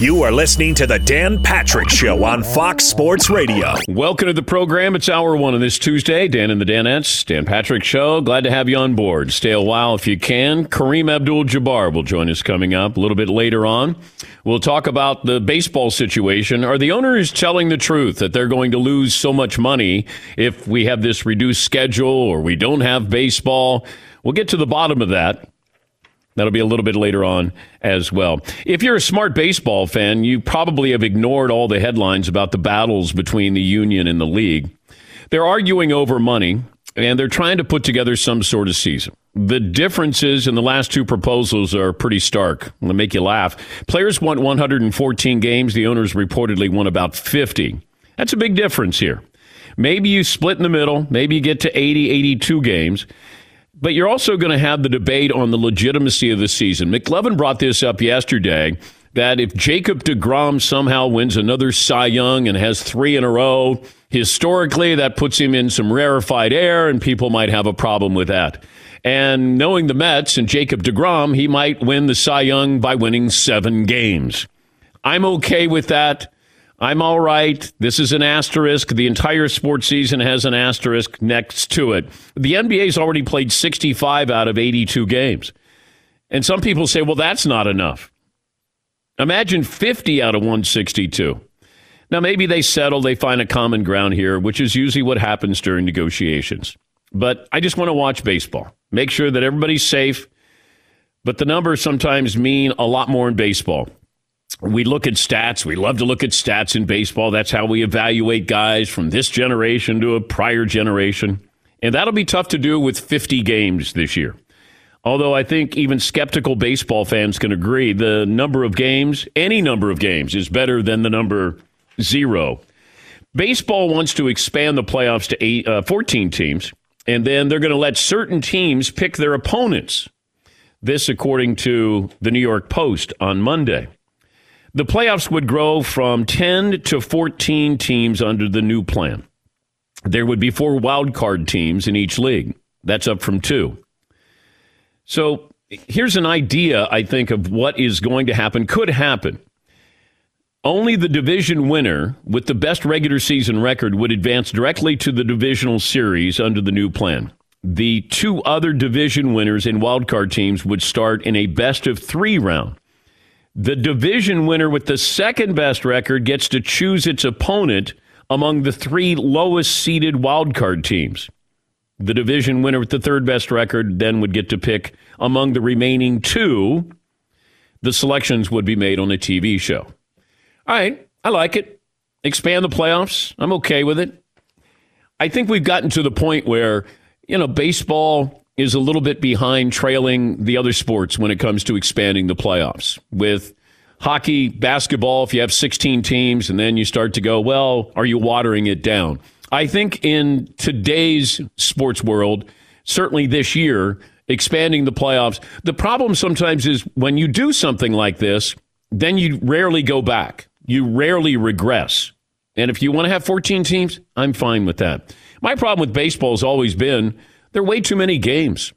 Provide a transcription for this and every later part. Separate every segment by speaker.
Speaker 1: You are listening to the Dan Patrick Show on Fox Sports Radio.
Speaker 2: Welcome to the program. It's hour one on this Tuesday. Dan and the Danettes, Dan Patrick Show. Glad to have you on board. Stay a while if you can. Kareem Abdul Jabbar will join us coming up a little bit later on. We'll talk about the baseball situation. Are the owners telling the truth that they're going to lose so much money if we have this reduced schedule or we don't have baseball? We'll get to the bottom of that. That'll be a little bit later on as well. If you're a smart baseball fan, you probably have ignored all the headlines about the battles between the union and the league. They're arguing over money, and they're trying to put together some sort of season. The differences in the last two proposals are pretty stark. They'll make you laugh. Players want 114 games. The owners reportedly want about 50. That's a big difference here. Maybe you split in the middle. Maybe you get to 80, 82 games. But you're also going to have the debate on the legitimacy of the season. McLovin brought this up yesterday that if Jacob DeGrom somehow wins another Cy Young and has three in a row, historically that puts him in some rarefied air and people might have a problem with that. And knowing the Mets and Jacob DeGrom, he might win the Cy Young by winning seven games. I'm okay with that. I'm all right. This is an asterisk. The entire sports season has an asterisk next to it. The NBA's already played 65 out of 82 games. And some people say, well, that's not enough. Imagine 50 out of 162. Now, maybe they settle, they find a common ground here, which is usually what happens during negotiations. But I just want to watch baseball, make sure that everybody's safe. But the numbers sometimes mean a lot more in baseball we look at stats. We love to look at stats in baseball. That's how we evaluate guys from this generation to a prior generation. And that'll be tough to do with 50 games this year. Although I think even skeptical baseball fans can agree the number of games, any number of games, is better than the number zero. Baseball wants to expand the playoffs to eight, uh, 14 teams, and then they're going to let certain teams pick their opponents. This, according to the New York Post on Monday. The playoffs would grow from 10 to 14 teams under the new plan. There would be four wild card teams in each league. That's up from two. So here's an idea, I think, of what is going to happen, could happen. Only the division winner with the best regular season record would advance directly to the divisional series under the new plan. The two other division winners in wildcard teams would start in a best of three round. The division winner with the second best record gets to choose its opponent among the three lowest seeded wildcard teams. The division winner with the third best record then would get to pick among the remaining two. The selections would be made on a TV show. All right, I like it. Expand the playoffs. I'm okay with it. I think we've gotten to the point where, you know, baseball is a little bit behind trailing the other sports when it comes to expanding the playoffs. With hockey, basketball, if you have 16 teams and then you start to go, well, are you watering it down? I think in today's sports world, certainly this year, expanding the playoffs, the problem sometimes is when you do something like this, then you rarely go back. You rarely regress. And if you want to have 14 teams, I'm fine with that. My problem with baseball has always been there are way too many games.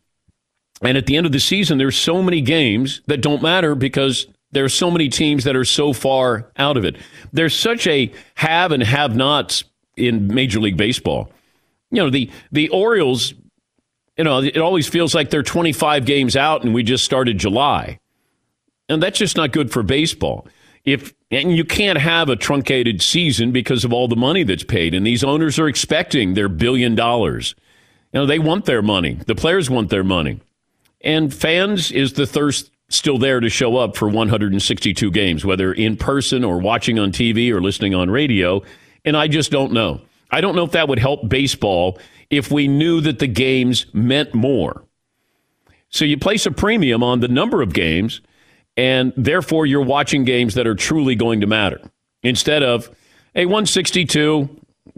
Speaker 2: And at the end of the season, there's so many games that don't matter because there are so many teams that are so far out of it. There's such a have and have nots in Major League Baseball. You know, the the Orioles, you know, it always feels like they're 25 games out and we just started July. And that's just not good for baseball. If and you can't have a truncated season because of all the money that's paid and these owners are expecting their billion dollars. Know, they want their money. The players want their money. And fans is the thirst still there to show up for 162 games, whether in person or watching on TV or listening on radio. And I just don't know. I don't know if that would help baseball if we knew that the games meant more. So you place a premium on the number of games, and therefore you're watching games that are truly going to matter. Instead of, a 162,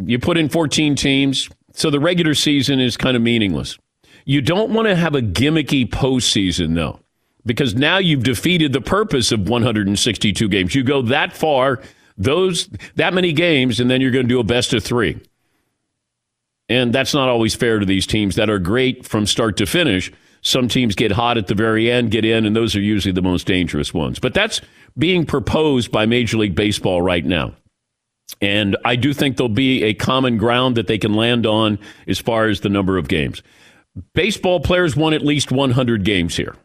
Speaker 2: you put in 14 teams, so the regular season is kind of meaningless. You don't want to have a gimmicky postseason, though, because now you've defeated the purpose of 162 games. You go that far, those that many games, and then you're going to do a best of three. And that's not always fair to these teams that are great from start to finish. some teams get hot at the very end, get in, and those are usually the most dangerous ones. But that's being proposed by Major League Baseball right now. And I do think there'll be a common ground that they can land on as far as the number of games. Baseball players won at least 100 games here.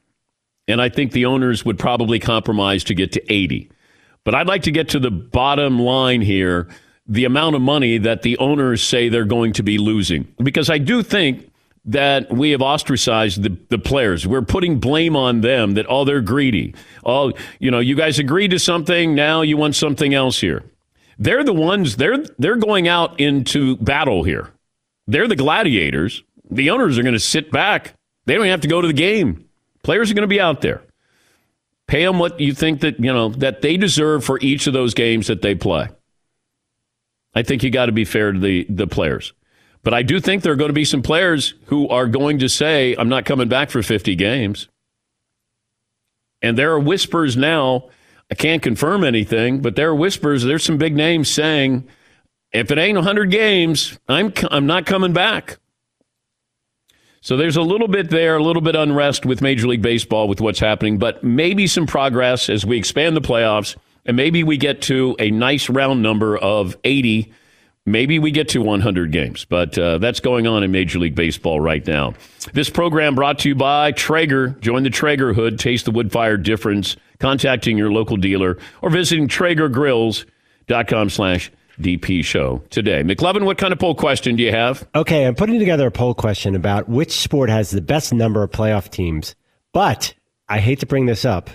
Speaker 2: And I think the owners would probably compromise to get to 80. But I'd like to get to the bottom line here the amount of money that the owners say they're going to be losing. Because I do think that we have ostracized the, the players. We're putting blame on them that, oh, they're greedy. Oh, you know, you guys agreed to something, now you want something else here. They're the ones, they're, they're going out into battle here. They're the gladiators. The owners are going to sit back. They don't have to go to the game. Players are going to be out there. Pay them what you think that, you know, that they deserve for each of those games that they play. I think you got to be fair to the, the players. But I do think there are going to be some players who are going to say, I'm not coming back for 50 games. And there are whispers now. I can't confirm anything, but there are whispers. There's some big names saying, if it ain't 100 games, I'm, I'm not coming back. So there's a little bit there, a little bit unrest with Major League Baseball with what's happening, but maybe some progress as we expand the playoffs and maybe we get to a nice round number of 80. Maybe we get to 100 games, but uh, that's going on in Major League Baseball right now. This program brought to you by Traeger. Join the Traeger hood, taste the wood fire difference, contacting your local dealer or visiting TraegerGrills.com slash DP show today. McLovin, what kind of poll question do you have?
Speaker 3: Okay, I'm putting together a poll question about which sport has the best number of playoff teams. But I hate to bring this up.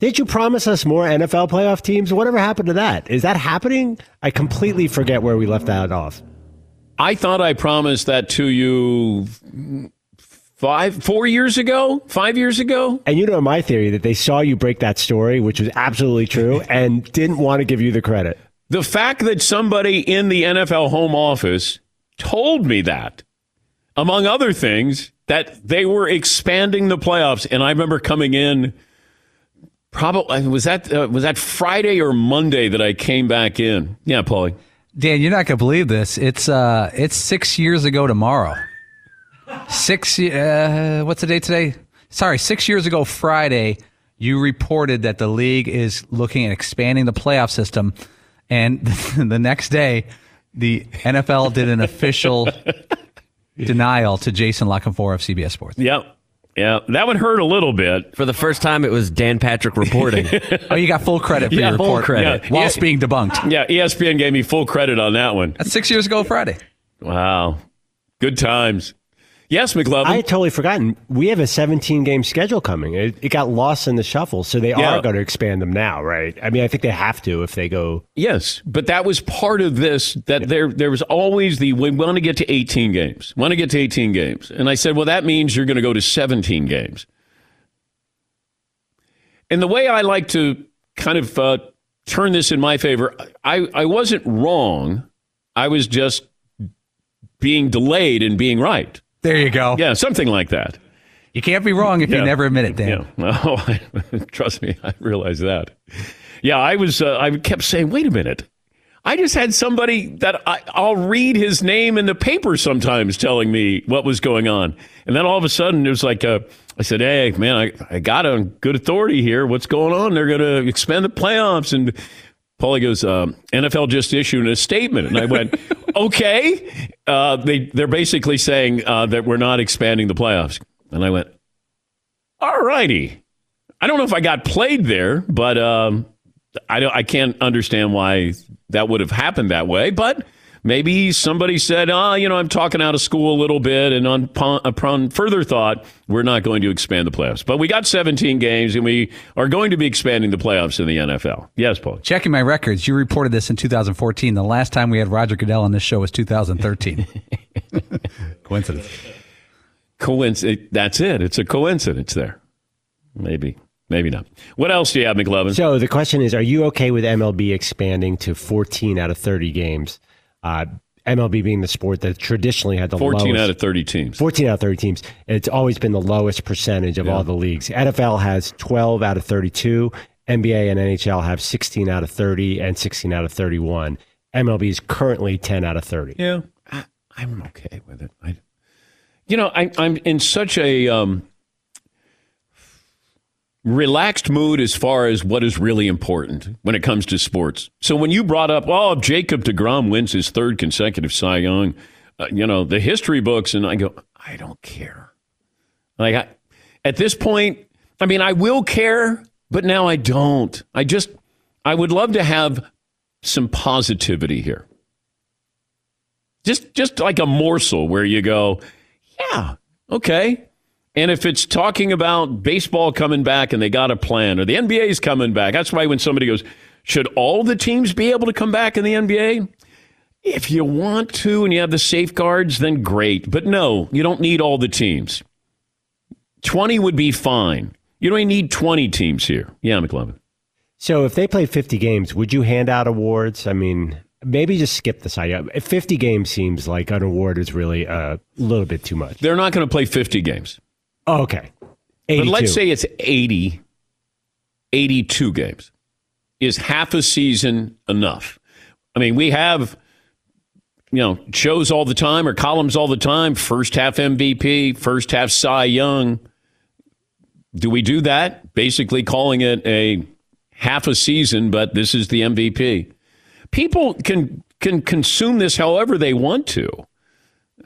Speaker 3: Did you promise us more NFL playoff teams? Whatever happened to that? Is that happening? I completely forget where we left that off.
Speaker 2: I thought I promised that to you five, four years ago, five years ago.
Speaker 3: And you know my theory that they saw you break that story, which was absolutely true, and didn't want to give you the credit.
Speaker 2: The fact that somebody in the NFL home office told me that, among other things, that they were expanding the playoffs. And I remember coming in Probably was that uh, was that Friday or Monday that I came back in. Yeah, Paulie.
Speaker 4: Dan, you're not gonna believe this. It's uh, it's six years ago tomorrow. Six. Uh, what's the date today? Sorry, six years ago Friday. You reported that the league is looking at expanding the playoff system, and the next day, the NFL did an official denial to Jason La Canfora of CBS Sports.
Speaker 2: Yep. Yeah, that one hurt a little bit.
Speaker 5: For the first time, it was Dan Patrick reporting.
Speaker 4: oh, you got full credit for
Speaker 5: yeah,
Speaker 4: your report.
Speaker 5: Full credit.
Speaker 4: Yeah. Whilst being debunked.
Speaker 2: Yeah, ESPN gave me full credit on that one.
Speaker 4: That's six years ago Friday.
Speaker 2: Wow. Good times. Yes, McLovin. I
Speaker 3: had totally forgotten. We have a 17 game schedule coming. It, it got lost in the shuffle, so they yeah. are going to expand them now, right? I mean, I think they have to if they go.
Speaker 2: Yes, but that was part of this. That yeah. there there was always the we want to get to 18 games. Want to get to 18 games, and I said, well, that means you're going to go to 17 games. And the way I like to kind of uh, turn this in my favor, I I wasn't wrong. I was just being delayed in being right.
Speaker 4: There you go.
Speaker 2: Yeah, something like that.
Speaker 4: You can't be wrong if yeah. you never admit it, Dan.
Speaker 2: Yeah. Oh, trust me, I realize that. Yeah, I was. Uh, I kept saying, "Wait a minute." I just had somebody that I, I'll read his name in the paper sometimes telling me what was going on, and then all of a sudden it was like, uh, I said, "Hey, man, I, I got a good authority here. What's going on? They're going to expand the playoffs." And Paulie goes, um, "NFL just issued a statement," and I went, "Okay." Uh, they they're basically saying uh, that we're not expanding the playoffs, and I went, "All righty." I don't know if I got played there, but um, I don't. I can't understand why that would have happened that way, but maybe somebody said, "Ah, oh, you know, I'm talking out of school a little bit," and on, upon further thought, we're not going to expand the playoffs. But we got 17 games, and we are going to be expanding the playoffs in the NFL. Yes, Paul.
Speaker 4: Checking my records, you reported this in 2014. The last time we had Roger Goodell on this show was 2013. coincidence.
Speaker 2: Coincidence. That's it. It's a coincidence there. Maybe. Maybe not. What else do you have, McLovin?
Speaker 3: So the question is, are you okay with MLB expanding to 14 out of 30 games? Uh, MLB being the sport that traditionally had the
Speaker 2: 14
Speaker 3: lowest,
Speaker 2: out of 30 teams.
Speaker 3: 14 out of 30 teams. It's always been the lowest percentage of yeah. all the leagues. NFL has 12 out of 32. NBA and NHL have 16 out of 30 and 16 out of 31. MLB is currently 10 out of 30.
Speaker 2: Yeah, I, am okay with it. I, you know, I, am in such a um, relaxed mood as far as what is really important when it comes to sports. So when you brought up, oh, Jacob DeGrom wins his third consecutive Cy Young, uh, you know, the history books, and I go, I don't care. Like, I, at this point, I mean, I will care, but now I don't. I just, I would love to have some positivity here. Just, just like a morsel where you go, yeah, okay. And if it's talking about baseball coming back and they got a plan, or the NBA is coming back, that's why when somebody goes, should all the teams be able to come back in the NBA? If you want to and you have the safeguards, then great. But no, you don't need all the teams. 20 would be fine. You don't need 20 teams here. Yeah, McLovin.
Speaker 3: So if they play 50 games, would you hand out awards? I mean, maybe just skip the side. 50 games seems like an award is really a little bit too much.
Speaker 2: They're not going to play 50 games.
Speaker 3: Oh, okay.
Speaker 2: 82. But let's say it's 80, 82 games. Is half a season enough? I mean, we have you know, shows all the time or columns all the time. First half MVP, first half Cy Young. Do we do that? Basically calling it a half a season, but this is the MVP. People can can consume this however they want to.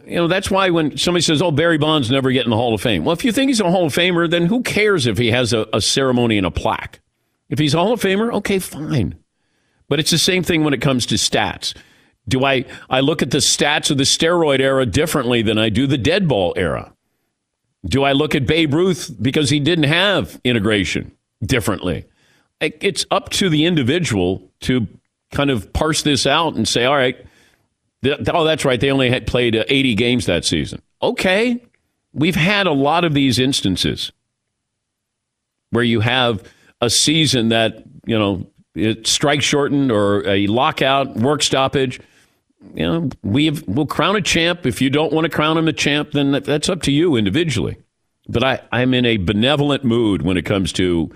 Speaker 2: You know, that's why when somebody says, Oh, Barry Bonds never get in the Hall of Fame. Well, if you think he's a Hall of Famer, then who cares if he has a, a ceremony and a plaque? If he's a Hall of Famer, okay, fine. But it's the same thing when it comes to stats. Do I, I look at the stats of the steroid era differently than I do the dead ball era? Do I look at Babe Ruth because he didn't have integration differently? It's up to the individual to kind of parse this out and say, all right, oh, that's right. They only had played uh, 80 games that season. Okay. We've had a lot of these instances where you have a season that, you know, it strike shortened or a lockout, work stoppage you know, we have, we'll crown a champ. If you don't want to crown him a champ, then that's up to you individually. But I, I'm in a benevolent mood when it comes to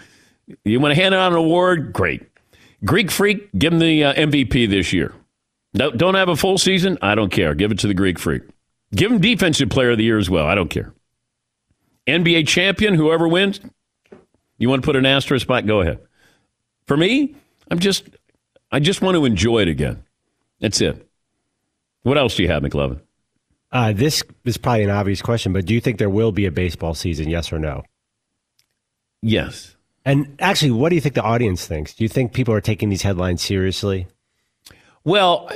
Speaker 2: you want to hand out an award, great. Greek Freak, give him the uh, MVP this year. No, don't have a full season, I don't care. Give it to the Greek Freak. Give him Defensive Player of the Year as well. I don't care. NBA champion, whoever wins, you want to put an asterisk by? Go ahead. For me, I'm just, I just want to enjoy it again. That's it. What else do you have, McLovin?
Speaker 3: Uh, this is probably an obvious question, but do you think there will be a baseball season? Yes or no?
Speaker 2: Yes.
Speaker 3: And actually, what do you think the audience thinks? Do you think people are taking these headlines seriously?
Speaker 2: Well,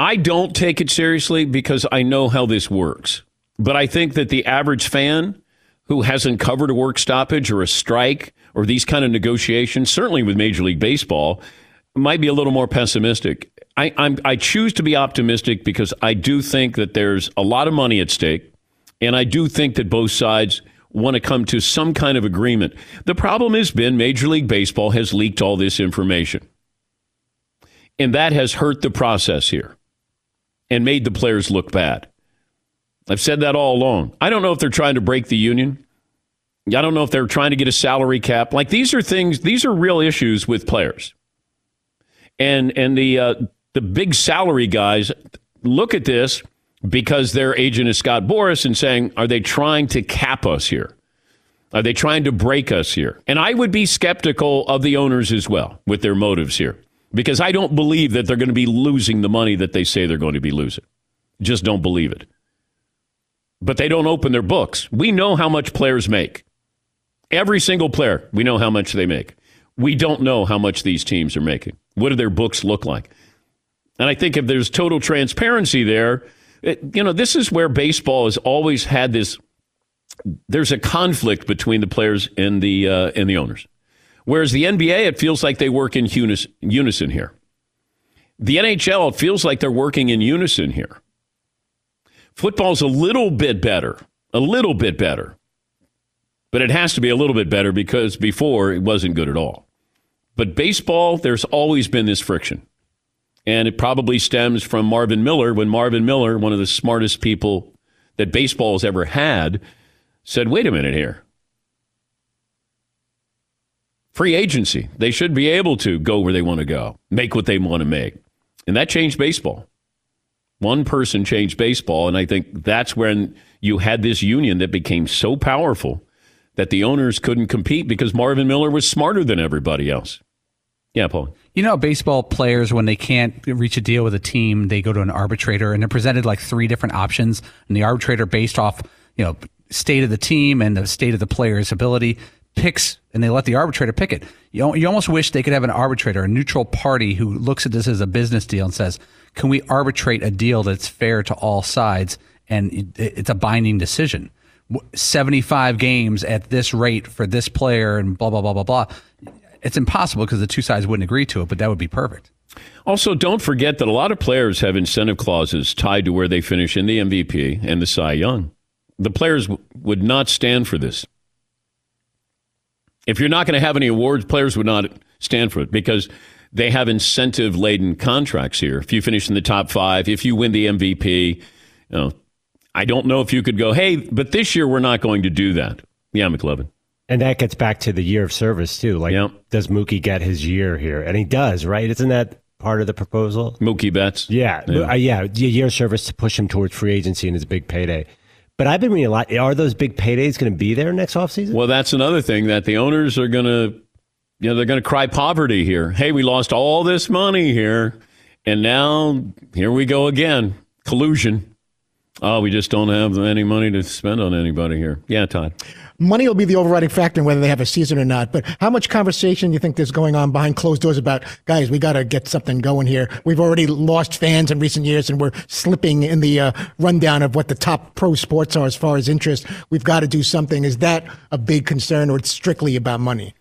Speaker 2: I, don't take it seriously because I know how this works. But I think that the average fan who hasn't covered a work stoppage or a strike or these kind of negotiations, certainly with Major League Baseball, might be a little more pessimistic. I, I'm, I choose to be optimistic because I do think that there's a lot of money at stake, and I do think that both sides want to come to some kind of agreement. The problem has been Major League Baseball has leaked all this information, and that has hurt the process here and made the players look bad. I've said that all along. I don't know if they're trying to break the union. I don't know if they're trying to get a salary cap. Like these are things, these are real issues with players. And and the uh, the big salary guys look at this because their agent is Scott Boras and saying, are they trying to cap us here? Are they trying to break us here? And I would be skeptical of the owners as well with their motives here because I don't believe that they're going to be losing the money that they say they're going to be losing. Just don't believe it. But they don't open their books. We know how much players make. Every single player, we know how much they make. We don't know how much these teams are making. What do their books look like? And I think if there's total transparency there, it, you know, this is where baseball has always had this. There's a conflict between the players and the uh, and the owners, whereas the NBA, it feels like they work in unison, here. The NHL, it feels like they're working in unison here. Football's a little bit better, a little bit better, but it has to be a little bit better because before it wasn't good at all. But baseball, there's always been this friction. And it probably stems from Marvin Miller when Marvin Miller, one of the smartest people that baseball has ever had, said, wait a minute here. Free agency. They should be able to go where they want to go, make what they want to make. And that changed baseball. One person changed baseball. And I think that's when you had this union that became so powerful that the owners couldn't compete because Marvin Miller was smarter than everybody else. Yeah, Paul.
Speaker 4: You know, baseball players, when they can't reach a deal with a team, they go to an arbitrator and they're presented like three different options. And the arbitrator, based off, you know, state of the team and the state of the player's ability, picks and they let the arbitrator pick it. You, you almost wish they could have an arbitrator, a neutral party who looks at this as a business deal and says, can we arbitrate a deal that's fair to all sides? And it, it's a binding decision. 75 games at this rate for this player and blah, blah, blah, blah, blah. It's impossible because the two sides wouldn't agree to it, but that would be perfect.
Speaker 2: Also, don't forget that a lot of players have incentive clauses tied to where they finish in the MVP and the Cy Young. The players w- would not stand for this. If you're not going to have any awards, players would not stand for it because they have incentive laden contracts here. If you finish in the top five, if you win the MVP, you know, I don't know if you could go, hey, but this year we're not going to do that. Yeah, McLovin.
Speaker 3: And that gets back to the year of service too. Like,
Speaker 2: Yep.
Speaker 3: does Mookie get his year here? And he does, right? Isn't that part of the proposal?
Speaker 2: Mookie Betts.
Speaker 3: Yeah,
Speaker 2: Yeah.
Speaker 3: uh, yeah year of service to push him towards free agency and his big payday. But I've been reading a lot. Are those big paydays going to be there next offseason?
Speaker 2: Well, that's another thing that the owners are going to, you know, they're going to cry poverty here. Hey, we lost all this money here, and now here we go again. Collusion. Oh, we just don't have any money to spend on anybody here. Yeah, Todd.
Speaker 6: Money will be the overriding factor in whether they have a season or not. But how much conversation do you think there's going on behind closed doors about, guys, we got to get something going here. We've already lost fans in recent years and we're slipping in the uh, rundown of what the top pro sports are as far as interest. We've got to do something. Is that a big concern or it's strictly about money?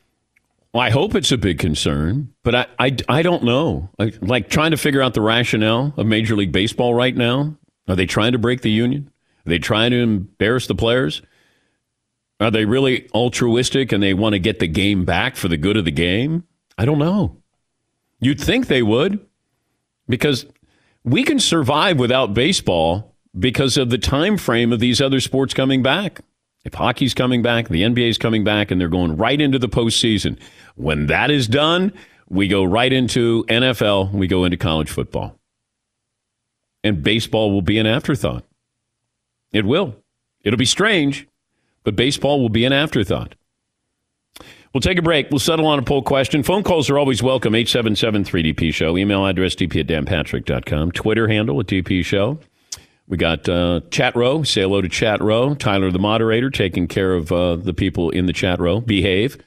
Speaker 2: Well, I hope it's a big concern, but I, I, I don't know. I, like trying to figure out the rationale of Major League Baseball right now. Are they trying to break the union? Are they trying to embarrass the players? Are they really altruistic and they want to get the game back for the good of the game? I don't know. You'd think they would because we can survive without baseball because of the time frame of these other sports coming back. If hockey's coming back, the NBA's coming back, and they're going right into the postseason. When that is done, we go right into NFL, we go into college football. And baseball will be an afterthought. It will. It'll be strange, but baseball will be an afterthought. We'll take a break. We'll settle on a poll question. Phone calls are always welcome. 877-3DP Show. Email address dp at danpatrick.com. Twitter handle at DP Show. We got uh, chat row. Say hello to chat row. Tyler, the moderator, taking care of uh, the people in the chat row. Behave.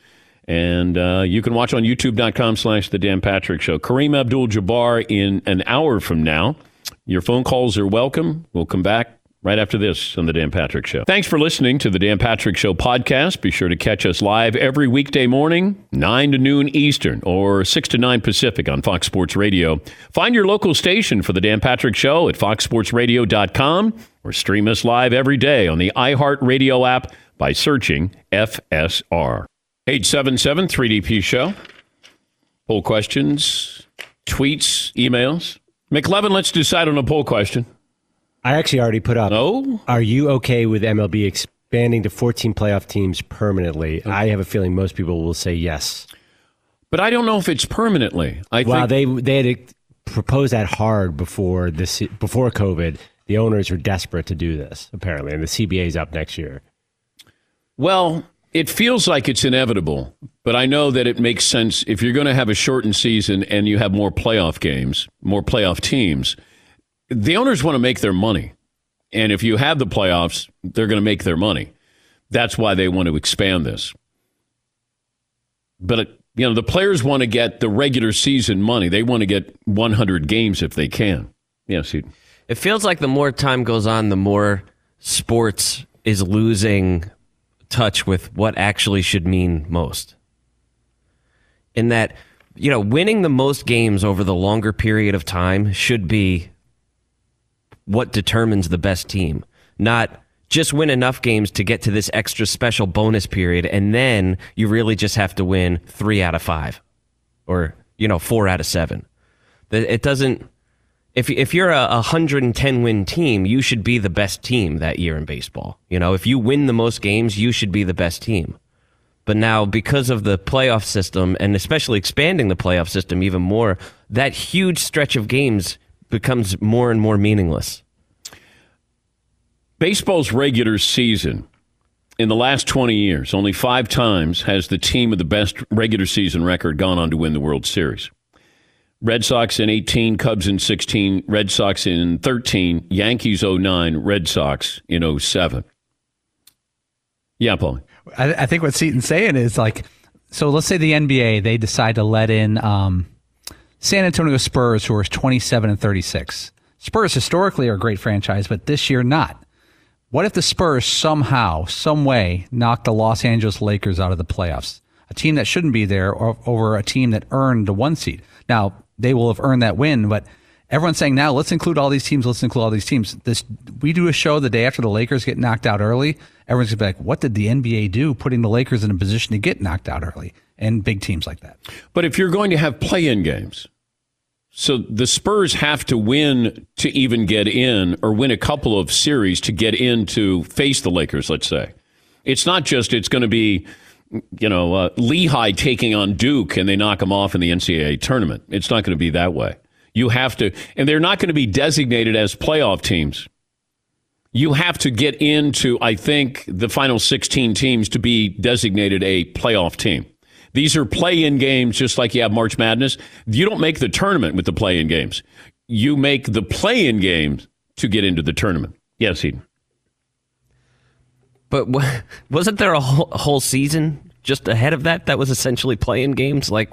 Speaker 2: And uh, you can watch on youtube.com slash the Dan Patrick Show. Kareem Abdul-Jabbar in an hour from now. Your phone calls are welcome. We'll come back right after this on the Dan Patrick Show. Thanks for listening to the Dan Patrick Show podcast. Be sure to catch us live every weekday morning, 9 to noon Eastern or 6 to 9 Pacific on Fox Sports Radio. Find your local station for the Dan Patrick Show at foxsportsradio.com or stream us live every day on the iHeartRadio app by searching FSR. 877 3DP Show. Poll questions, tweets, emails. McLovin, let's decide on a poll question.
Speaker 3: I actually already put up.
Speaker 2: No?
Speaker 3: Are you okay with MLB expanding to 14 playoff teams permanently? Oh. I have a feeling most people will say yes.
Speaker 2: But I don't know if it's permanently. I
Speaker 3: Wow,
Speaker 2: think
Speaker 3: they they had proposed that hard before this before COVID. The owners are desperate to do this apparently, and the CBA is up next year.
Speaker 2: Well, it feels like it's inevitable, but I know that it makes sense if you're going to have a shortened season and you have more playoff games, more playoff teams. The owners want to make their money. And if you have the playoffs, they're going to make their money. That's why they want to expand this. But you know, the players want to get the regular season money. They want to get 100 games if they can. Yes, he,
Speaker 5: It feels like the more time goes on, the more sports is losing touch with what actually should mean most. In that, you know, winning the most games over the longer period of time should be what determines the best team, not just win enough games to get to this extra special bonus period, and then you really just have to win three out of five or, you know, four out of seven. It doesn't if if you're a 110 win team, you should be the best team that year in baseball. You know, if you win the most games, you should be the best team. But now because of the playoff system and especially expanding the playoff system even more, that huge stretch of games becomes more and more meaningless.
Speaker 2: baseball's regular season in the last 20 years, only five times has the team with the best regular season record gone on to win the World Series. Red Sox in 18, Cubs in 16, Red Sox in 13, Yankees 09, Red Sox in 07. Yeah, Paul.
Speaker 4: I, I think what Seton's saying is like, so let's say the NBA they decide to let in um, San Antonio Spurs, who are 27 and 36. Spurs historically are a great franchise, but this year not. What if the Spurs somehow, some way, knock the Los Angeles Lakers out of the playoffs? A team that shouldn't be there over a team that earned the one seed. Now, they will have earned that win, but everyone's saying now let's include all these teams, let's include all these teams. This we do a show the day after the Lakers get knocked out early. Everyone's gonna be like, what did the NBA do putting the Lakers in a position to get knocked out early? And big teams like that.
Speaker 2: But if you're going to have play in games, so the Spurs have to win to even get in, or win a couple of series to get in to face the Lakers. Let's say it's not just it's going to be, you know, uh, Lehigh taking on Duke and they knock them off in the NCAA tournament. It's not going to be that way. You have to, and they're not going to be designated as playoff teams. You have to get into, I think, the final 16 teams to be designated a playoff team. These are play in games, just like you have March Madness. You don't make the tournament with the play in games. You make the play in games to get into the tournament. Yes, Eden.
Speaker 5: But wasn't there a whole, whole season just ahead of that that was essentially play in games? Like,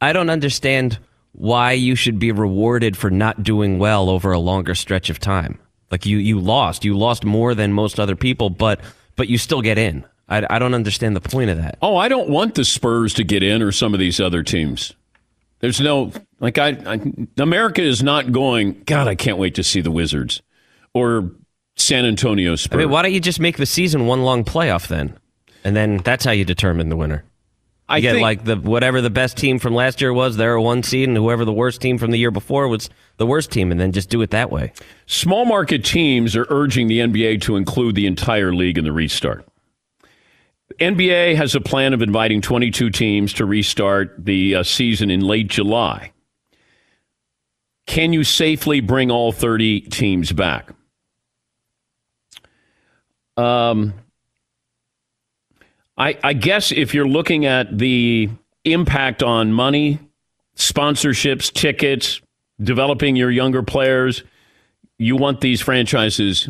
Speaker 5: I don't understand why you should be rewarded for not doing well over a longer stretch of time. Like you, you lost. You lost more than most other people, but but you still get in. I, I don't understand the point of that.
Speaker 2: Oh, I don't want the Spurs to get in or some of these other teams. There's no like I, I America is not going. God, I can't wait to see the Wizards or San Antonio Spurs.
Speaker 5: I mean, why don't you just make the season one long playoff then, and then that's how you determine the winner. I get think, like the whatever the best team from last year was, they're a one seed, and whoever the worst team from the year before was the worst team, and then just do it that way.
Speaker 2: Small market teams are urging the NBA to include the entire league in the restart. NBA has a plan of inviting 22 teams to restart the uh, season in late July. Can you safely bring all 30 teams back? Um, I, I guess if you're looking at the impact on money, sponsorships, tickets, developing your younger players, you want these franchises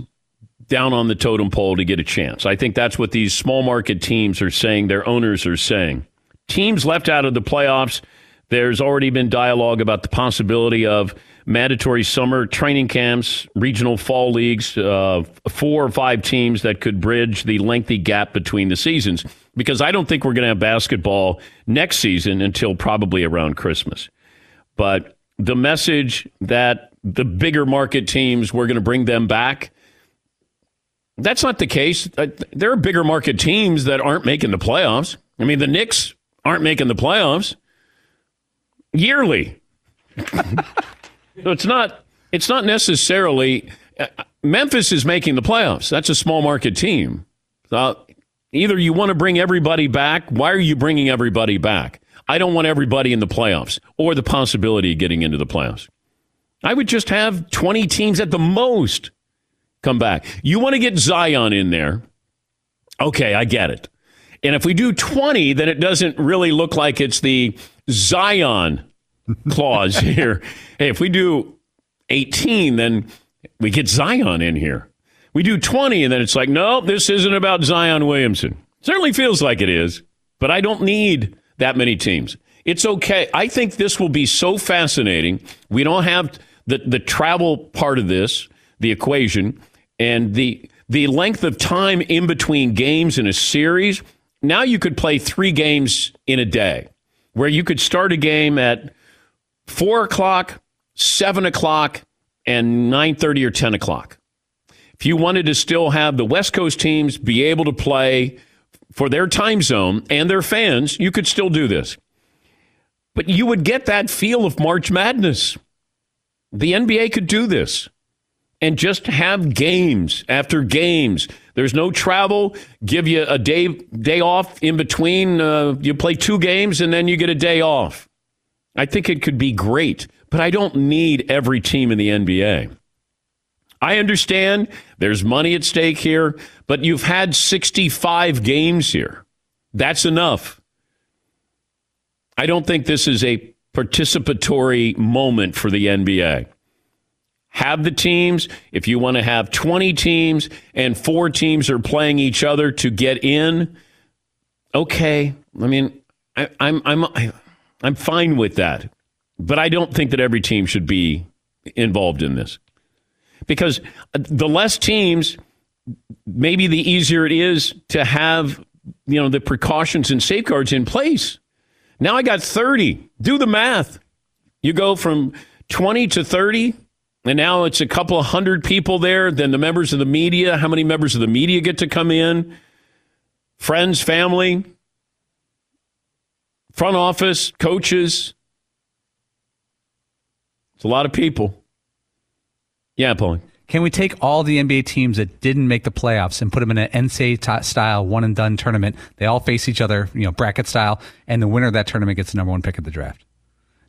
Speaker 2: down on the totem pole to get a chance. I think that's what these small market teams are saying, their owners are saying. Teams left out of the playoffs, there's already been dialogue about the possibility of mandatory summer training camps, regional fall leagues, uh, four or five teams that could bridge the lengthy gap between the seasons. Because I don't think we're going to have basketball next season until probably around Christmas. But the message that the bigger market teams, we're going to bring them back that's not the case. Uh, there are bigger market teams that aren't making the playoffs. I mean, the Knicks aren't making the playoffs yearly. so it's not it's not necessarily uh, Memphis is making the playoffs. That's a small market team. So either you want to bring everybody back. Why are you bringing everybody back? I don't want everybody in the playoffs or the possibility of getting into the playoffs. I would just have 20 teams at the most come back. You want to get Zion in there. Okay, I get it. And if we do 20, then it doesn't really look like it's the Zion clause here. Hey, if we do 18, then we get Zion in here. We do 20, and then it's like, no, this isn't about Zion Williamson. Certainly feels like it is, but I don't need that many teams. It's okay. I think this will be so fascinating. We don't have the, the travel part of this, the equation and the the length of time in between games in a series. Now you could play three games in a day, where you could start a game at four o'clock, seven o'clock, and nine thirty or ten o'clock. If you wanted to still have the West Coast teams be able to play for their time zone and their fans, you could still do this. But you would get that feel of March Madness. The NBA could do this and just have games after games. There's no travel. Give you a day day off in between. Uh, you play two games and then you get a day off. I think it could be great, but I don't need every team in the NBA. I understand there's money at stake here, but you've had 65 games here. That's enough. I don't think this is a participatory moment for the NBA. Have the teams. If you want to have 20 teams and four teams are playing each other to get in, okay. I mean, I, I'm I'm I'm fine with that, but I don't think that every team should be involved in this because uh, the less teams, maybe the easier it is to have you know the precautions and safeguards in place. Now I got 30. Do the math. You go from 20 to 30, and now it's a couple of hundred people there. Then the members of the media, how many members of the media get to come in? Friends, family, front office, coaches. It's a lot of people. Yeah, Paulie.
Speaker 4: Can we take all the NBA teams that didn't make the playoffs and put them in an NCAA style one and done tournament? They all face each other, you know, bracket style, and the winner of that tournament gets the number one pick of the draft.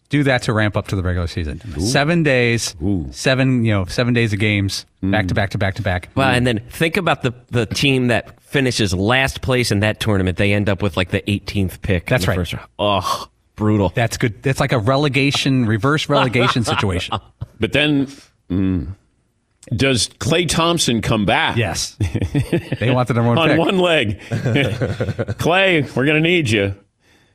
Speaker 4: Do that to ramp up to the regular season. Ooh. Seven days, Ooh. seven, you know, seven days of games, mm. back to back to back to back.
Speaker 5: Well, and then think about the the team that finishes last place in that tournament. They end up with like the 18th pick.
Speaker 4: That's right.
Speaker 5: Oh, brutal.
Speaker 4: That's good. That's like a relegation, reverse relegation situation.
Speaker 2: But then. Mm. Does Klay Thompson come back?
Speaker 4: Yes. They want the number one
Speaker 2: on
Speaker 4: pick.
Speaker 2: one leg. Klay, we're going to need you.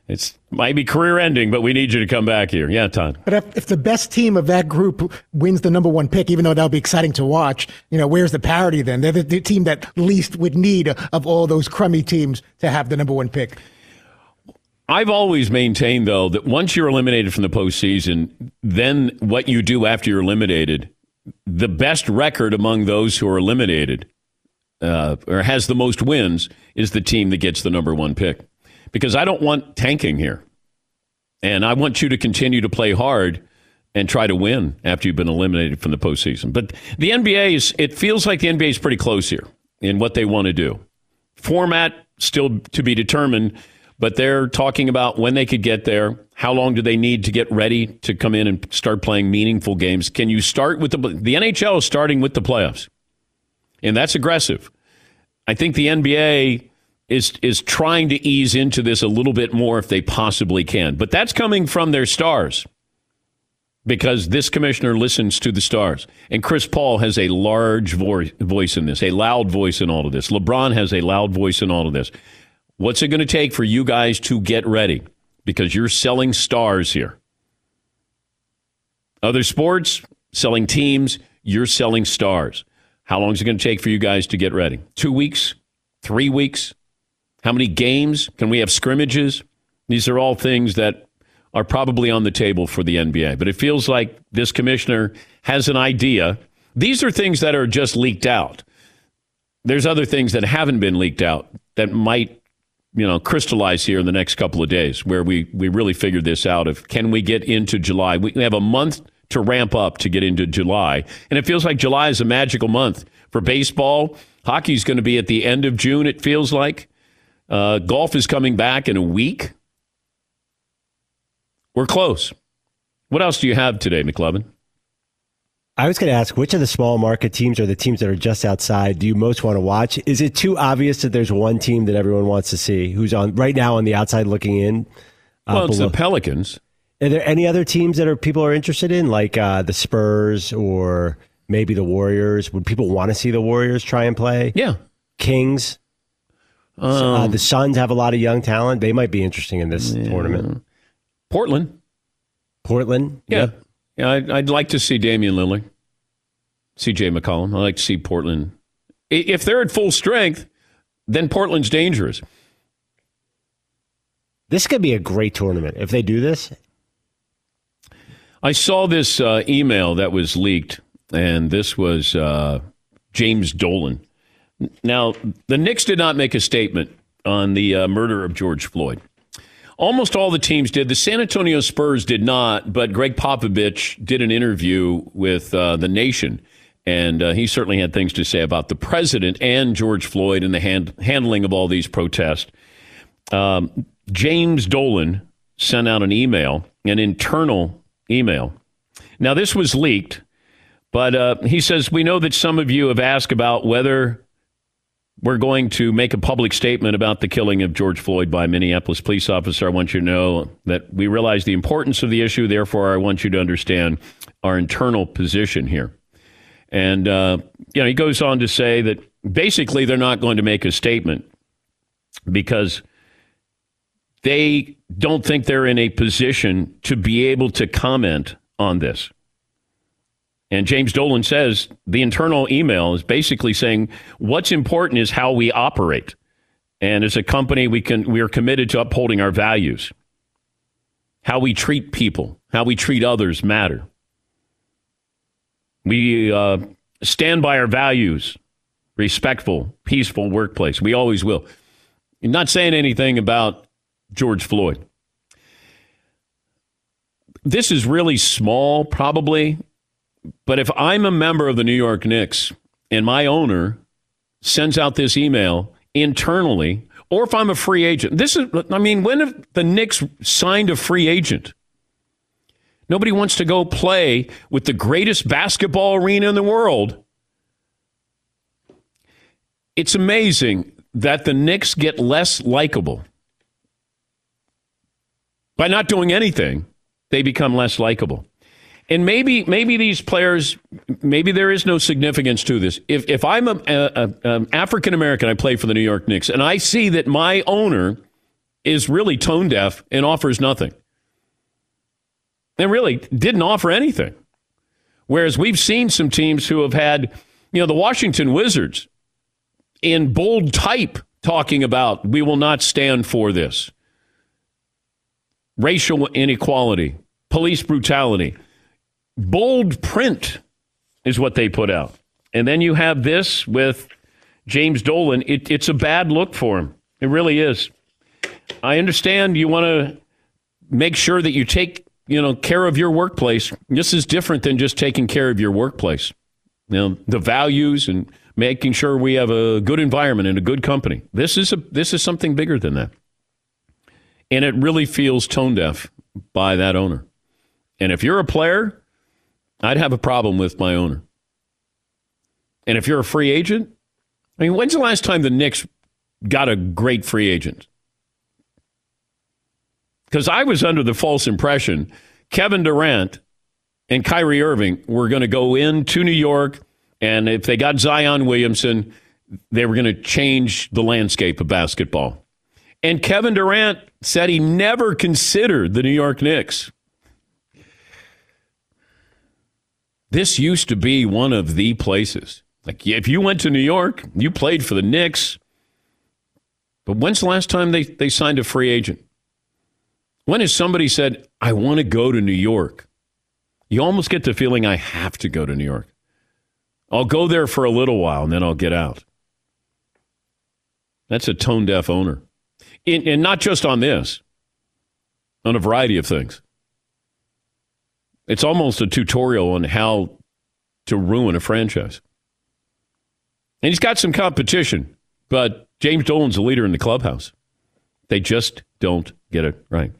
Speaker 2: It's might be career ending, but we need you to come back here. Yeah, Todd.
Speaker 6: But if, if, the best team of that group wins the number one pick, even though that'll be exciting to watch, you know, where's the parity then? They're the, the team that least would need of all those crummy teams to have the number one pick.
Speaker 2: I've always maintained, though, that once you're eliminated from the postseason, then what you do after you're eliminated the best record among those who are eliminated uh, or has the most wins is the team that gets the number one pick. Because I don't want tanking here. And I want you to continue to play hard and try to win after you've been eliminated from the postseason. But the NBA is, it feels like the NBA is pretty close here in what they want to do. Format still to be determined, but they're talking about when they could get there. How long do they need to get ready to come in and start playing meaningful games? Can you start with the the NHL is starting with the playoffs, and that's aggressive. I think the NBA is is trying to ease into this a little bit more if they possibly can, but that's coming from their stars because this commissioner listens to the stars. And Chris Paul has a large vo- voice in this, a loud voice in all of this. LeBron has a loud voice in all of this. What's it going to take for you guys to get ready? Because you're selling stars here. Other sports, selling teams, you're selling stars. How long is it going to take for you guys to get ready? Two weeks? Three weeks? How many games? Can we have scrimmages? These are all things that are probably on the table for the NBA. But it feels like this commissioner has an idea. These are things that are just leaked out. There's other things that haven't been leaked out that might you know, crystallize here in the next couple of days where we, we really figured this out of can we get into July? We have a month to ramp up to get into July. And it feels like July is a magical month for baseball. Hockey's going to be at the end of June, it feels like. Uh, golf is coming back in a week. We're close. What else do you have today, McLovin?
Speaker 3: I was going to ask which of the small market teams or the teams that are just outside do you most want to watch? Is it too obvious that there's one team that everyone wants to see who's on right now on the outside looking in?
Speaker 2: Uh, well, it's below. the Pelicans.
Speaker 3: Are there any other teams that are people are interested in, like uh, the Spurs or maybe the Warriors? Would people want to see the Warriors try and play?
Speaker 2: Yeah,
Speaker 3: Kings. Uh, um, uh, the Suns have a lot of young talent. They might be interesting in this yeah. tournament.
Speaker 2: Portland.
Speaker 3: Portland.
Speaker 2: Yeah. Yep. Yeah, I'd, I'd like to see Damian Lillard, CJ McCollum. I'd like to see Portland. If they're at full strength, then Portland's dangerous.
Speaker 3: This could be a great tournament if they do this.
Speaker 2: I saw this uh, email that was leaked, and this was uh, James Dolan. Now, the Knicks did not make a statement on the uh, murder of George Floyd. Almost all the teams did. The San Antonio Spurs did not, but Gregg Popovich did an interview with uh, The Nation, and uh, he certainly had things to say about the president and George Floyd and the hand- handling of all these protests. Um, James Dolan sent out an email, an internal email. Now, this was leaked, But uh, he says, We know that some of you have asked about whether we're going to make a public statement about the killing of George Floyd by a Minneapolis police officer. I want you to know that we realize the importance of the issue. Therefore, I want you to understand our internal position here. And, uh, you know, he goes on to say that basically they're not going to make a statement because they don't think they're in a position to be able to comment on this. And James Dolan says the internal email is basically saying what's important is how we operate. And as a company, we can we are committed to upholding our values. How we treat people, how we treat others matter. We uh, stand by our values, respectful, peaceful workplace. We always will. You're not saying anything about George Floyd. This is really small, probably, but if I'm a member of the New York Knicks and my owner sends out this email internally, or if I'm a free agent, this is, I mean, when have the Knicks signed a free agent? Nobody wants to go play with the greatest basketball arena in the world. It's amazing that the Knicks get less likable. By not doing anything, they become less likable. And maybe maybe these players, maybe there is no significance to this. If if I'm a, a, a African American, I play for the New York Knicks, and I see that my owner is really tone deaf and offers nothing, and really didn't offer anything. Whereas we've seen some teams who have had, you know, the Washington Wizards in bold type talking about we will not stand for this racial inequality, police brutality. Bold print is what they put out. And then you have this with James Dolan. It, it's a bad look for him. It really is. I understand you want to make sure that you take you know care of your workplace. This is different than just taking care of your workplace. You know the values and making sure we have a good environment and a good company. This is a this is something bigger than that. And it really feels tone deaf by that owner. And if you're a player, I'd have a problem with my owner. And if you're a free agent, I mean, when's the last time the Knicks got a great free agent? Because I was under the false impression Kevin Durant and Kyrie Irving were going to go into New York, and if they got Zion Williamson, they were going to change the landscape of basketball. And Kevin Durant said he never considered the New York Knicks. This used to be one of the places. Like, if you went to New York, you played for the Knicks. But when's the last time they, they signed a free agent? When has somebody said, I want to go to New York? You almost get the feeling I have to go to New York. I'll go there for a little while and then I'll get out. That's a tone deaf owner in, and not just on this, on a variety of things. It's almost a tutorial on how to ruin a franchise. And he's got some competition, but James Dolan's a leader in the clubhouse. They just don't get it right.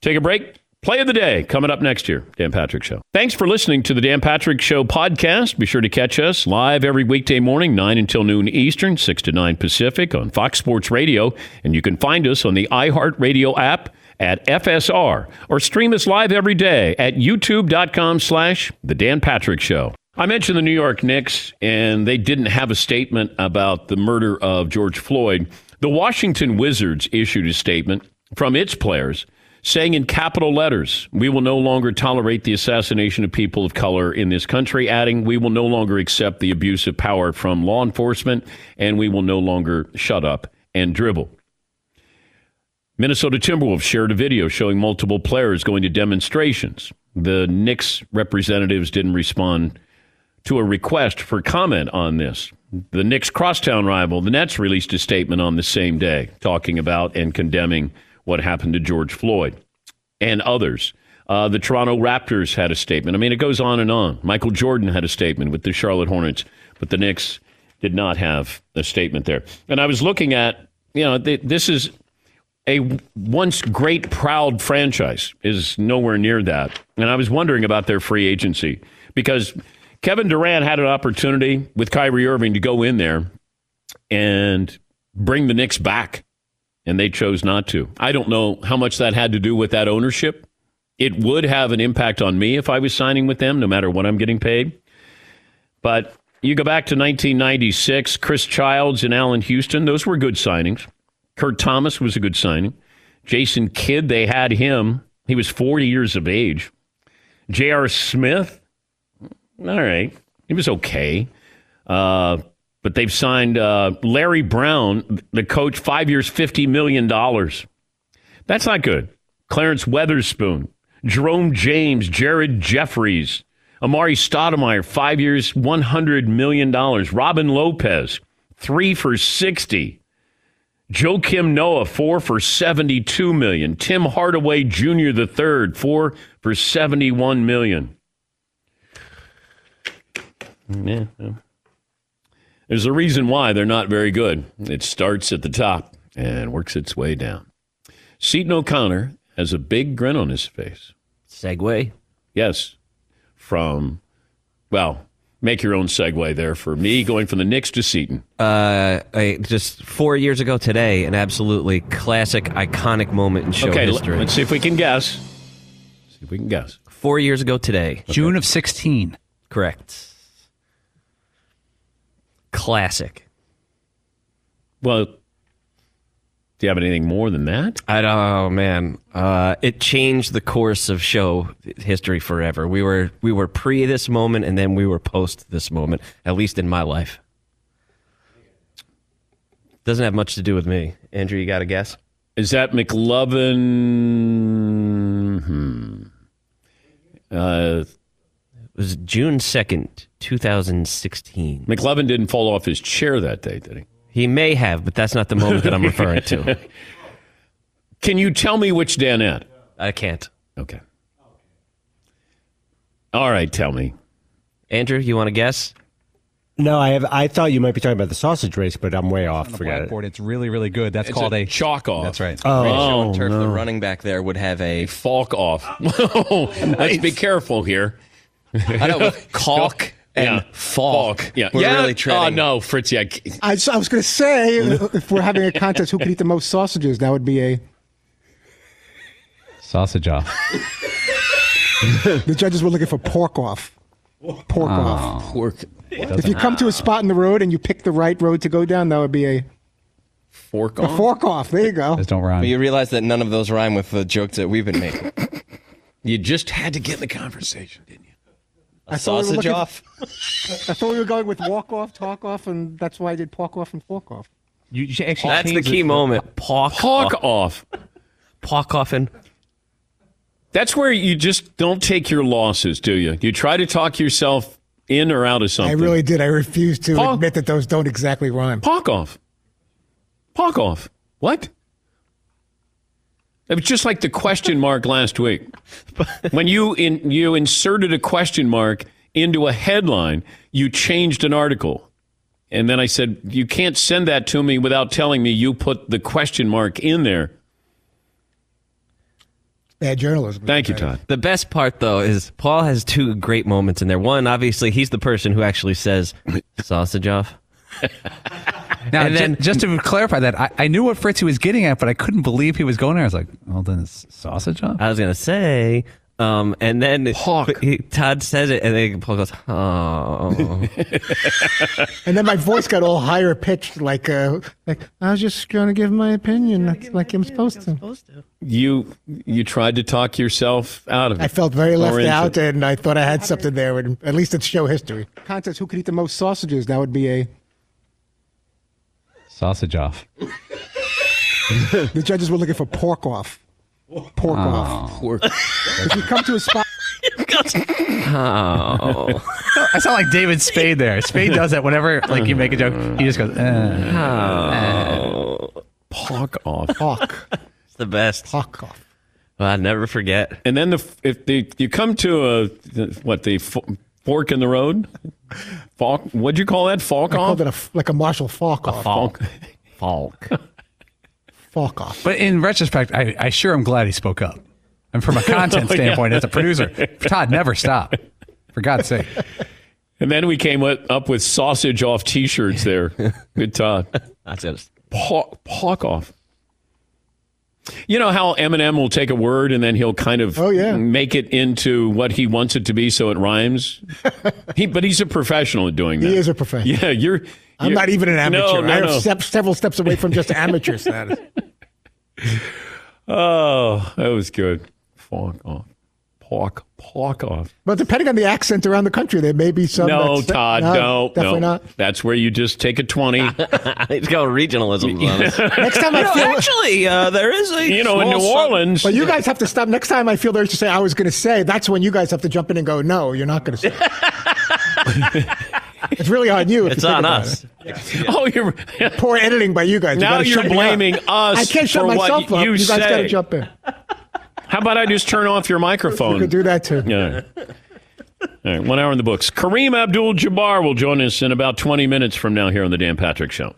Speaker 2: Take a break. Play of the day coming up next year. Dan Patrick Show. Thanks for listening to the Dan Patrick Show podcast. Be sure to catch us live every weekday morning, 9 until noon Eastern, 6 to 9 Pacific on Fox Sports Radio. And you can find us on the iHeartRadio app at FSR or stream us live every day at youtube.com slash The Dan Patrick Show. I mentioned the New York Knicks, and they didn't have a statement about the murder of George Floyd. The Washington Wizards issued a statement from its players saying in capital letters, we will no longer tolerate the assassination of people of color in this country, adding, we will no longer accept the abuse of power from law enforcement, and we will no longer shut up and dribble. Minnesota Timberwolves shared a video showing multiple players going to demonstrations. The Knicks representatives didn't respond to a request for comment on this. The Knicks crosstown rival, the Nets, released a statement on the same day talking about and condemning what happened to George Floyd and others. Uh, the Toronto Raptors had a statement. I mean, it goes on and on. Michael Jordan had a statement with the Charlotte Hornets, but the Knicks did not have a statement there. And I was looking at, you know, th- this is a once great, proud franchise is nowhere near that. And I was wondering about their free agency because Kevin Durant had an opportunity with Kyrie Irving to go in there and bring the Knicks back, and they chose not to. I don't know how much that had to do with that ownership. It would have an impact on me if I was signing with them, no matter what I'm getting paid. But you go back to 1996, Chris Childs and Allan Houston, those were good signings. Kurt Thomas was a good signing. Jason Kidd, they had him. He was 40 years of age. J.R. Smith, all right, he was okay. Uh, but they've signed uh, Larry Brown, the coach, five years, $50 million. That's not good. Clarence Weatherspoon, Jerome James, Jared Jeffries, Amar'e Stoudemire, five years, $100 million. Robin Lopez, three for 60. Joakim Noah, four for 72 million. Tim Hardaway Jr. the third, four for 71 million. Yeah, yeah. There's a reason why they're not very good. It starts at the top and works its way down. Seton O'Connor has a big grin on his face.
Speaker 5: Segway.
Speaker 2: Yes, from, well, make your own segue there for me going from the Knicks to Seton.
Speaker 5: Uh, I, just four years ago today, an absolutely classic, iconic moment in show
Speaker 2: okay,
Speaker 5: history.
Speaker 2: let's see if we can guess. See if we can guess.
Speaker 5: Four years ago today.
Speaker 4: June of 16.
Speaker 5: Correct. Classic.
Speaker 2: Well, do you have anything more than that?
Speaker 5: I don't oh man. Uh, it changed the course of show history forever. We were we were pre this moment and then we were post this moment, at least in my life. Doesn't have much to do with me. Andrew, you got a guess?
Speaker 2: Is that McLovin? Hmm. Uh,
Speaker 5: It was June 2nd, 2016.
Speaker 2: McLovin didn't fall off his chair that day, did he?
Speaker 5: He may have, but that's not the moment that I'm referring to.
Speaker 2: Can you tell me which Danette?
Speaker 5: I can't.
Speaker 2: Okay. All right, tell me.
Speaker 5: Andrew, you want to guess?
Speaker 3: No, I have. I thought you might be talking about the sausage race, but I'm way off.
Speaker 4: On the
Speaker 3: Forget it.
Speaker 4: blackboard, it's really, really good. That's
Speaker 2: It's
Speaker 4: called
Speaker 2: a
Speaker 4: a,
Speaker 2: chalk off.
Speaker 4: That's right.
Speaker 2: Oh, oh
Speaker 7: Turf, the running back there would have a
Speaker 2: Faulk off. Let's be careful here.
Speaker 7: I know with caulk and
Speaker 2: Yeah.
Speaker 7: falk.
Speaker 2: Yeah.
Speaker 7: We're
Speaker 2: yeah.
Speaker 7: really
Speaker 2: oh,
Speaker 7: treading.
Speaker 2: no, Fritzy. I
Speaker 6: was going to say, if we're having a contest, who could eat the most sausages? That would be a.
Speaker 4: Sausage off.
Speaker 6: The judges were looking for pork off. Pork oh. off.
Speaker 2: pork,
Speaker 6: If you come to a spot in the road and you pick the right road to go down, that would be a,
Speaker 2: fork off.
Speaker 6: a fork off. There you go.
Speaker 4: Just don't rhyme.
Speaker 7: But
Speaker 4: rhyme.
Speaker 7: you realize that none of those rhyme with the jokes that we've been making.
Speaker 2: You just had to get in the conversation, didn't you?
Speaker 6: I thought we were
Speaker 7: Sausage
Speaker 6: looking-
Speaker 7: off.
Speaker 6: I thought we were going with walk off, talk off, and that's why I did pork off and fork off.
Speaker 4: You, you actually
Speaker 5: That's the key
Speaker 4: it.
Speaker 5: moment. Pawk,
Speaker 2: Hawk
Speaker 5: off.
Speaker 2: off.
Speaker 5: Pawk off and
Speaker 2: That's where you just don't take your losses, do you? You try to talk yourself in or out of something.
Speaker 6: I really did. I refuse to
Speaker 2: Paul-
Speaker 6: admit that those don't exactly rhyme.
Speaker 2: Hawk off. Hawk off. What? It was just like the question mark last week. When you in, you inserted a question mark into a headline, you changed an article. And then I said, you can't send that to me without telling me you put the question mark in there.
Speaker 6: Bad journalism.
Speaker 2: Thank you, Todd.
Speaker 5: The best part, though, is Paul has two great moments in there. One, obviously, he's the person who actually says sausage off.
Speaker 4: Now,
Speaker 5: And
Speaker 4: ju-
Speaker 5: then-
Speaker 4: just to clarify that, I, I knew what Fritzy was getting at, but I couldn't believe he was going there. I was like, well, then it's sausage off?
Speaker 5: I was gonna say, um, and then
Speaker 2: Hawk.
Speaker 5: he- Todd says it, and then Paul goes, "Oh,
Speaker 6: And then my voice got all higher pitched, like, uh, like I was just going to give my opinion, that's like I'm supposed to.
Speaker 2: You you tried to talk yourself out of it.
Speaker 6: I felt very left
Speaker 2: into
Speaker 6: out, and I thought I had something there. And at least it's show history. Contest: Who could eat the most sausages? That would be a.
Speaker 4: Sausage off.
Speaker 6: The judges were looking for pork off. Pork off.
Speaker 2: Pork.
Speaker 6: If you come to a spot,
Speaker 5: oh,
Speaker 4: I sound like David Spade there. Spade does that whenever like you make a joke. He just goes, eh.
Speaker 2: Hawk off.
Speaker 6: pork,
Speaker 5: it's the best."
Speaker 6: pork off.
Speaker 5: Well, I'll never forget.
Speaker 2: And then the if the you come to a what the f- fork in the road, falk. What'd you call that? Falk
Speaker 6: I
Speaker 2: off.
Speaker 6: called it a f like a Marshall Faulk off.
Speaker 2: Falk.
Speaker 5: Falk.
Speaker 6: Falk off.
Speaker 4: But in retrospect, I, I sure am glad he spoke up. And from a content oh, standpoint, as a producer, Todd, never stop. For God's sake.
Speaker 2: And then we came with, up with sausage off T-shirts there. Good Todd.
Speaker 5: That's it.
Speaker 2: Pawk, pawk off. You know how Eminem will take a word and then he'll kind of
Speaker 6: Oh, yeah.
Speaker 2: make it into what he wants it to be so it rhymes? he, but he's a professional at doing that.
Speaker 6: He is a professional.
Speaker 2: Yeah, you're.
Speaker 6: I'm not even an amateur.
Speaker 2: No, no,
Speaker 6: I have
Speaker 2: no.
Speaker 6: step, several steps away from just amateur status.
Speaker 2: Oh, that was good. Pawk off. Pawk, pawk off.
Speaker 6: But depending on the accent around the country, there may be some.
Speaker 2: No,
Speaker 6: that's-
Speaker 2: Todd, no,
Speaker 6: definitely
Speaker 2: no.
Speaker 6: not.
Speaker 2: That's where you just take a 20.
Speaker 5: it's called regionalism.
Speaker 6: Next time I feel,
Speaker 5: Actually, uh, there is a
Speaker 2: you know, in New
Speaker 5: sub-
Speaker 2: Orleans.
Speaker 6: but you guys have to stop. Next time I feel the urge to say I was going to say, that's when you guys have to jump in and go, no, you're not going to say. it." it's really on you.
Speaker 5: It's
Speaker 6: you
Speaker 5: on us.
Speaker 6: It. Yeah.
Speaker 2: Oh, you're
Speaker 6: Poor editing by you guys. You
Speaker 2: Now
Speaker 6: gotta
Speaker 2: you're
Speaker 6: shut me up.
Speaker 2: blaming us
Speaker 6: I can't shut
Speaker 2: for what
Speaker 6: myself up.
Speaker 2: you
Speaker 6: You guys got to jump in.
Speaker 2: How about I just turn off your microphone?
Speaker 6: You could do that too.
Speaker 2: Yeah. All right, one hour in the books. Kareem Abdul Jabbar will join us in about 20 minutes from now here on The Dan Patrick Show.